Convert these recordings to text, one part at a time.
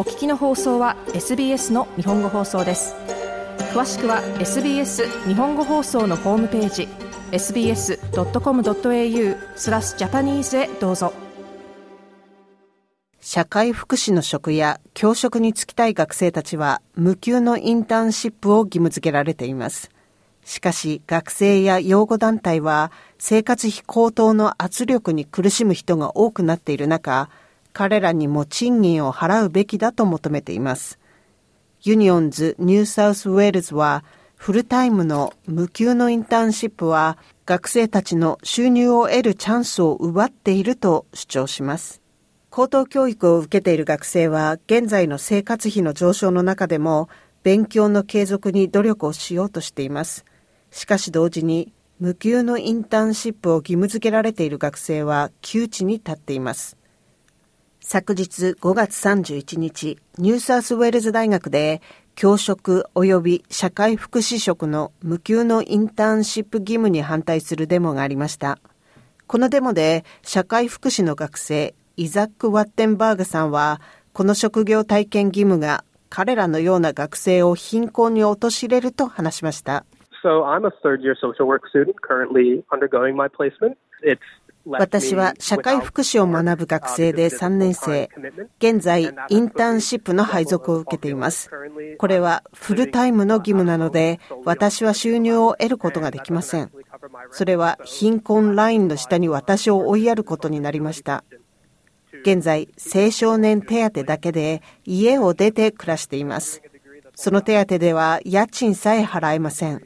お聞きの放送は SBS の日本語放送です。詳しくは SBS 日本語放送のホームページ sbs.com.au スラスジャパニーズへどうぞ。社会福祉の職や教職に就きたい学生たちは無給のインターンシップを義務付けられています。しかし学生や養護団体は生活費高騰の圧力に苦しむ人が多くなっている中彼らにも賃金を払うべきだと求めています。ユニオンズ・ニューサウスウェールズはフルタイムの無給のインターンシップは学生たちの収入を得るチャンスを奪っていると主張します。高等教育を受けている学生は現在の生活費の上昇の中でも勉強の継続に努力をしようとしています。しかし同時に無給のインターンシップを義務付けられている学生は窮地に立っています。昨日5月31日、ニューサウスウェールズ大学で教職及び社会福祉職の無給のインターンシップ義務に反対するデモがありました。このデモで社会福祉の学生イザック・ワッテンバーグさんはこの職業体験義務が彼らのような学生を貧困に陥れると話しました。So I'm a third year social work student currently undergoing my placement. It's 私は社会福祉を学ぶ学生で3年生。現在、インターンシップの配属を受けています。これはフルタイムの義務なので、私は収入を得ることができません。それは貧困ラインの下に私を追いやることになりました。現在、青少年手当だけで家を出て暮らしています。その手当では家賃さえ払えません。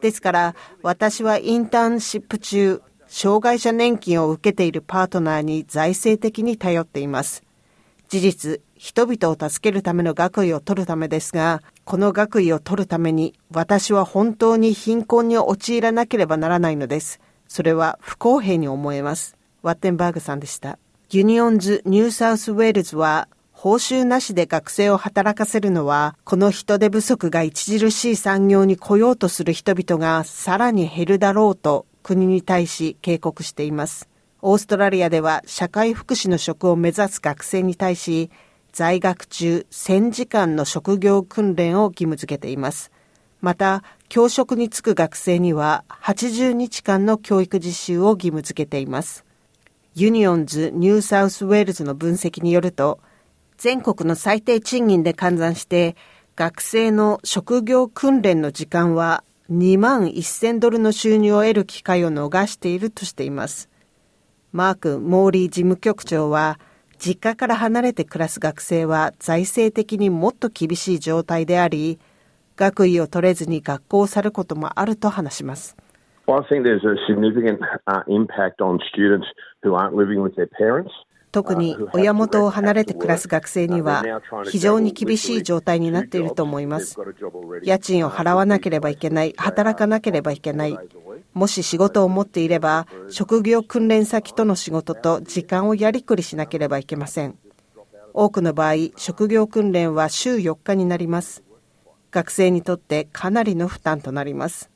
ですから、私はインターンシップ中、障害者年金を受けているパートナーに財政的に頼っています。事実、人々を助けるための学位を取るためですが、この学位を取るために私は本当に貧困に陥らなければならないのです。それは不公平に思えます。ワッテンバーグさんでした。ユニオンズ・ニューサウスウェールズは報酬なしで学生を働かせるのは、この人手不足が著しい産業に来ようとする人々がさらに減るだろうと国に対し警告しています。オーストラリアでは社会福祉の職を目指す学生に対し、在学中1000時間の職業訓練を義務付けています。また、教職に就く学生には80日間の教育実習を義務付けています。ユニオンズ・ニューサウスウェールズの分析によると、全国の最低賃金で換算して、学生の職業訓練の時間は2万1000ドルの収入を得る機会を逃しているとしています。マーク・モーリー事務局長は、実家から離れて暮らす学生は財政的にもっと厳しい状態であり、学位を取れずに学校を去ることもあると話します。Well, I think there's a significant、uh, impact on students who aren't living with their parents. 特に親元を離れて暮らす学生には非常に厳しい状態になっていると思います。家賃を払わなければいけない、働かなければいけない。もし仕事を持っていれば、職業訓練先との仕事と時間をやりくりしなければいけません。多くの場合、職業訓練は週4日になります。学生にとってかなりの負担となります。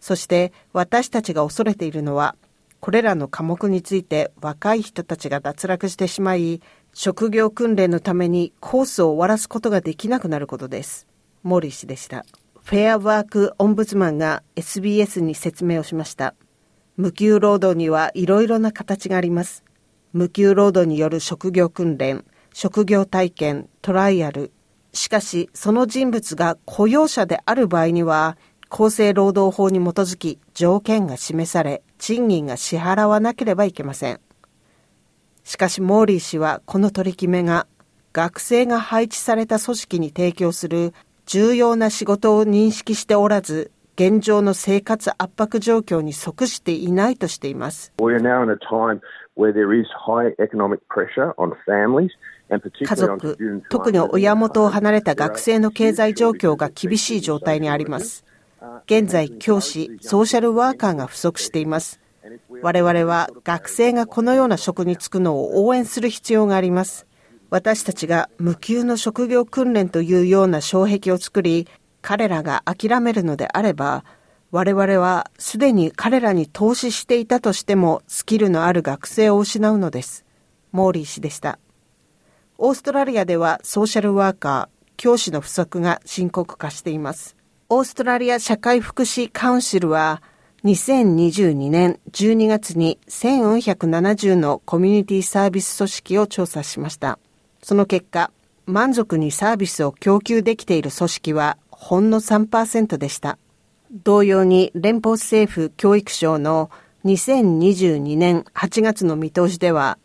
そして私たちが恐れているのは、これらの科目について若い人たちが脱落してしまい、職業訓練のためにコースを終わらすことができなくなることです。モーリー氏でした。フェアワークオンブズマンが SBS に説明をしました。無給労働にはいろいろな形があります。無給労働による職業訓練、職業体験、トライアル。しかし、その人物が雇用者である場合には、厚生労働法に基づき条件が示され、賃金が支払わなければいけません。しかしモーリー氏はこの取り決めが学生が配置された組織に提供する重要な仕事を認識しておらず、現状の生活圧迫状況に即していないとしています。家族、特に親元を離れた学生の経済状況が厳しい状態にあります。現在、教師、ソーシャルワーカーが不足しています。我々は学生がこのような職に就くのを応援する必要があります。私たちが無給の職業訓練というような障壁を作り、彼らが諦めるのであれば、我々はすでに彼らに投資していたとしてもスキルのある学生を失うのです。モーリー氏でした。オーストラリアではソーシャルワーカー、教師の不足が深刻化しています。オーストラリア社会福祉カウンシルは2022年12月に1470のコミュニティサービス組織を調査しました。その結果、満足にサービスを供給できている組織はほんの3%でした。同様に連邦政府教育省の2022年8月の見通しでは、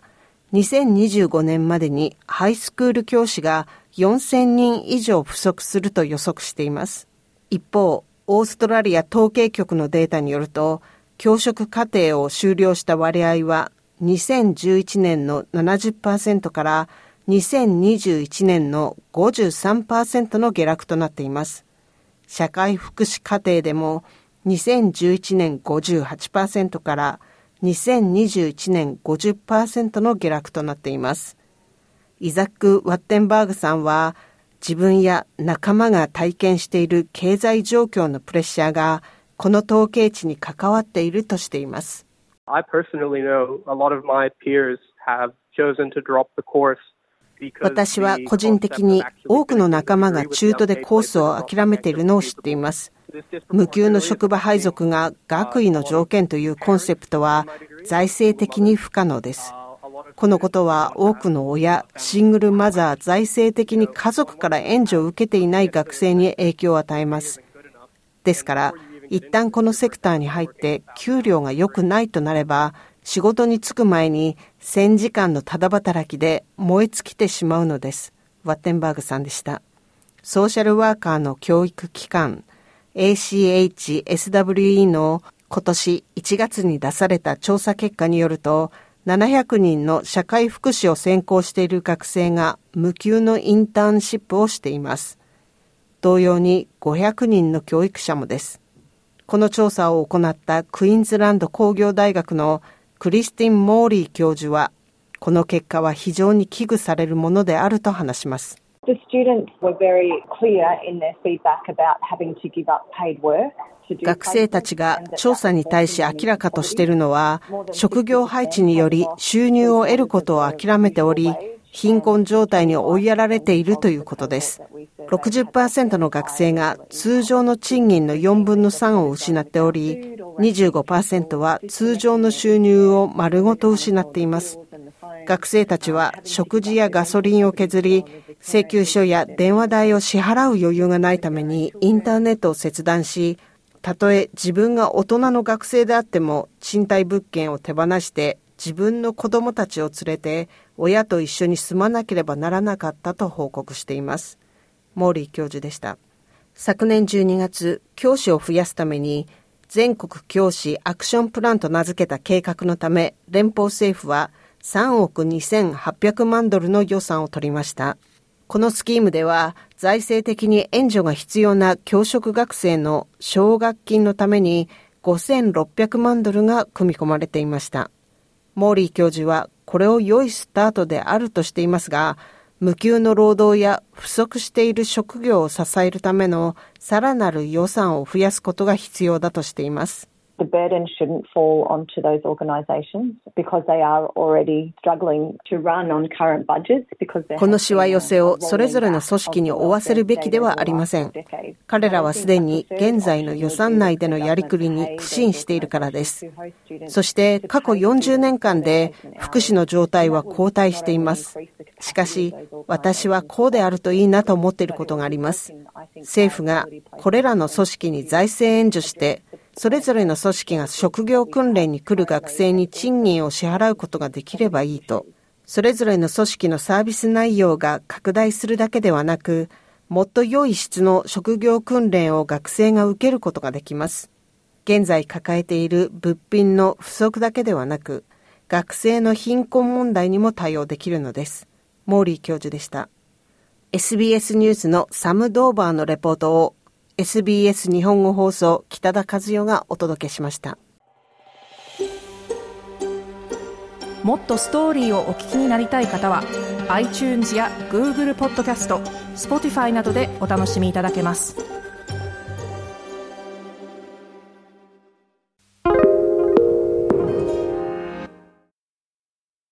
2025年までにハイスクール教師が4000人以上不足すると予測しています。一方、オーストラリア統計局のデータによると、教職課程を修了した割合は2011年の70%から2021年の53%の下落となっています。社会福祉課程でも2011年58%から2021年50%の下落となっています。イザック・ワッテンバーグさんは自分や仲間が体験している経済状況のプレッシャーがこの統計値に関わっているとしています。私は個人的に多くの仲間が中途でコースを諦めているのを知っています。無給の職場配属が学位の条件というコンセプトは財政的に不可能です。このことは多くの親、シングルマザー、財政的に家族から援助を受けていない学生に影響を与えます。ですから、一旦このセクターに入って給料が良くないとなれば、仕事に就く前に1000時間のただ働きで燃え尽きてしまうのです。ワッテンバーグさんでした。ソーシャルワーカーの教育機関 ACHSWE の今年1月に出された調査結果によると700人の社会福祉を専攻している学生が無給のインターンシップをしています。同様に500人の教育者もです。この調査を行ったクイーンズランド工業大学のクリスティン・モーリー教授は、この結果は非常に危惧されるものであると話します。The students were very clear in their feedback about having to give up paid work. 学生たちが調査に対し明らかとしているのは、職業配置により収入を得ることを諦めており、貧困状態に追いやられているということです。60%の学生が通常の賃金の4分の3を失っており、25%は通常の収入を丸ごと失っています。学生たちは食事やガソリンを削り、請求書や電話代を支払う余裕がないためにインターネットを切断し、たとえ自分が大人の学生であっても賃貸物件を手放して自分の子供たちを連れて親と一緒に住まなければならなかったと報告しています。モーリー教授でした。昨年12月、教師を増やすために全国教師アクションプランと名付けた計画のため、連邦政府は3億2800万ドルの予算を取りました。このスキームでは、財政的に援助が必要な教職学生の奨学金のために5600万ドルが組み込まれていました。モーリー教授はこれを良いスタートであるとしていますが、無給の労働や不足している職業を支えるためのさらなる予算を増やすことが必要だとしています。The burden shouldn't fall onto those organisations because they are already struggling to run on current budgets because このしわ寄せをそれぞれの組織に負わせるべきではありません。彼らはすでに現在の予算内でのやりくりに苦心しているからです。そして過去40年間で福祉の状態は後退しています。しかし私はこうであるといいなと思っていることがあります。政府がこれらの組織に財政援助してそれぞれの組織が職業訓練に来る学生に賃金を支払うことができればいいと、それぞれの組織のサービス内容が拡大するだけではなく、もっと良い質の職業訓練を学生が受けることができます。現在抱えている物品の不足だけではなく、学生の貧困問題にも対応できるのです。モーリー教授でした。SBS ニュースのサム・ドーバーのレポートを SBS 日本語放送北田和代がお届けしました。もっとストーリーをお聞きになりたい方は iTunes や Google ポッドキャスト Spotify などでお楽しみいただけます。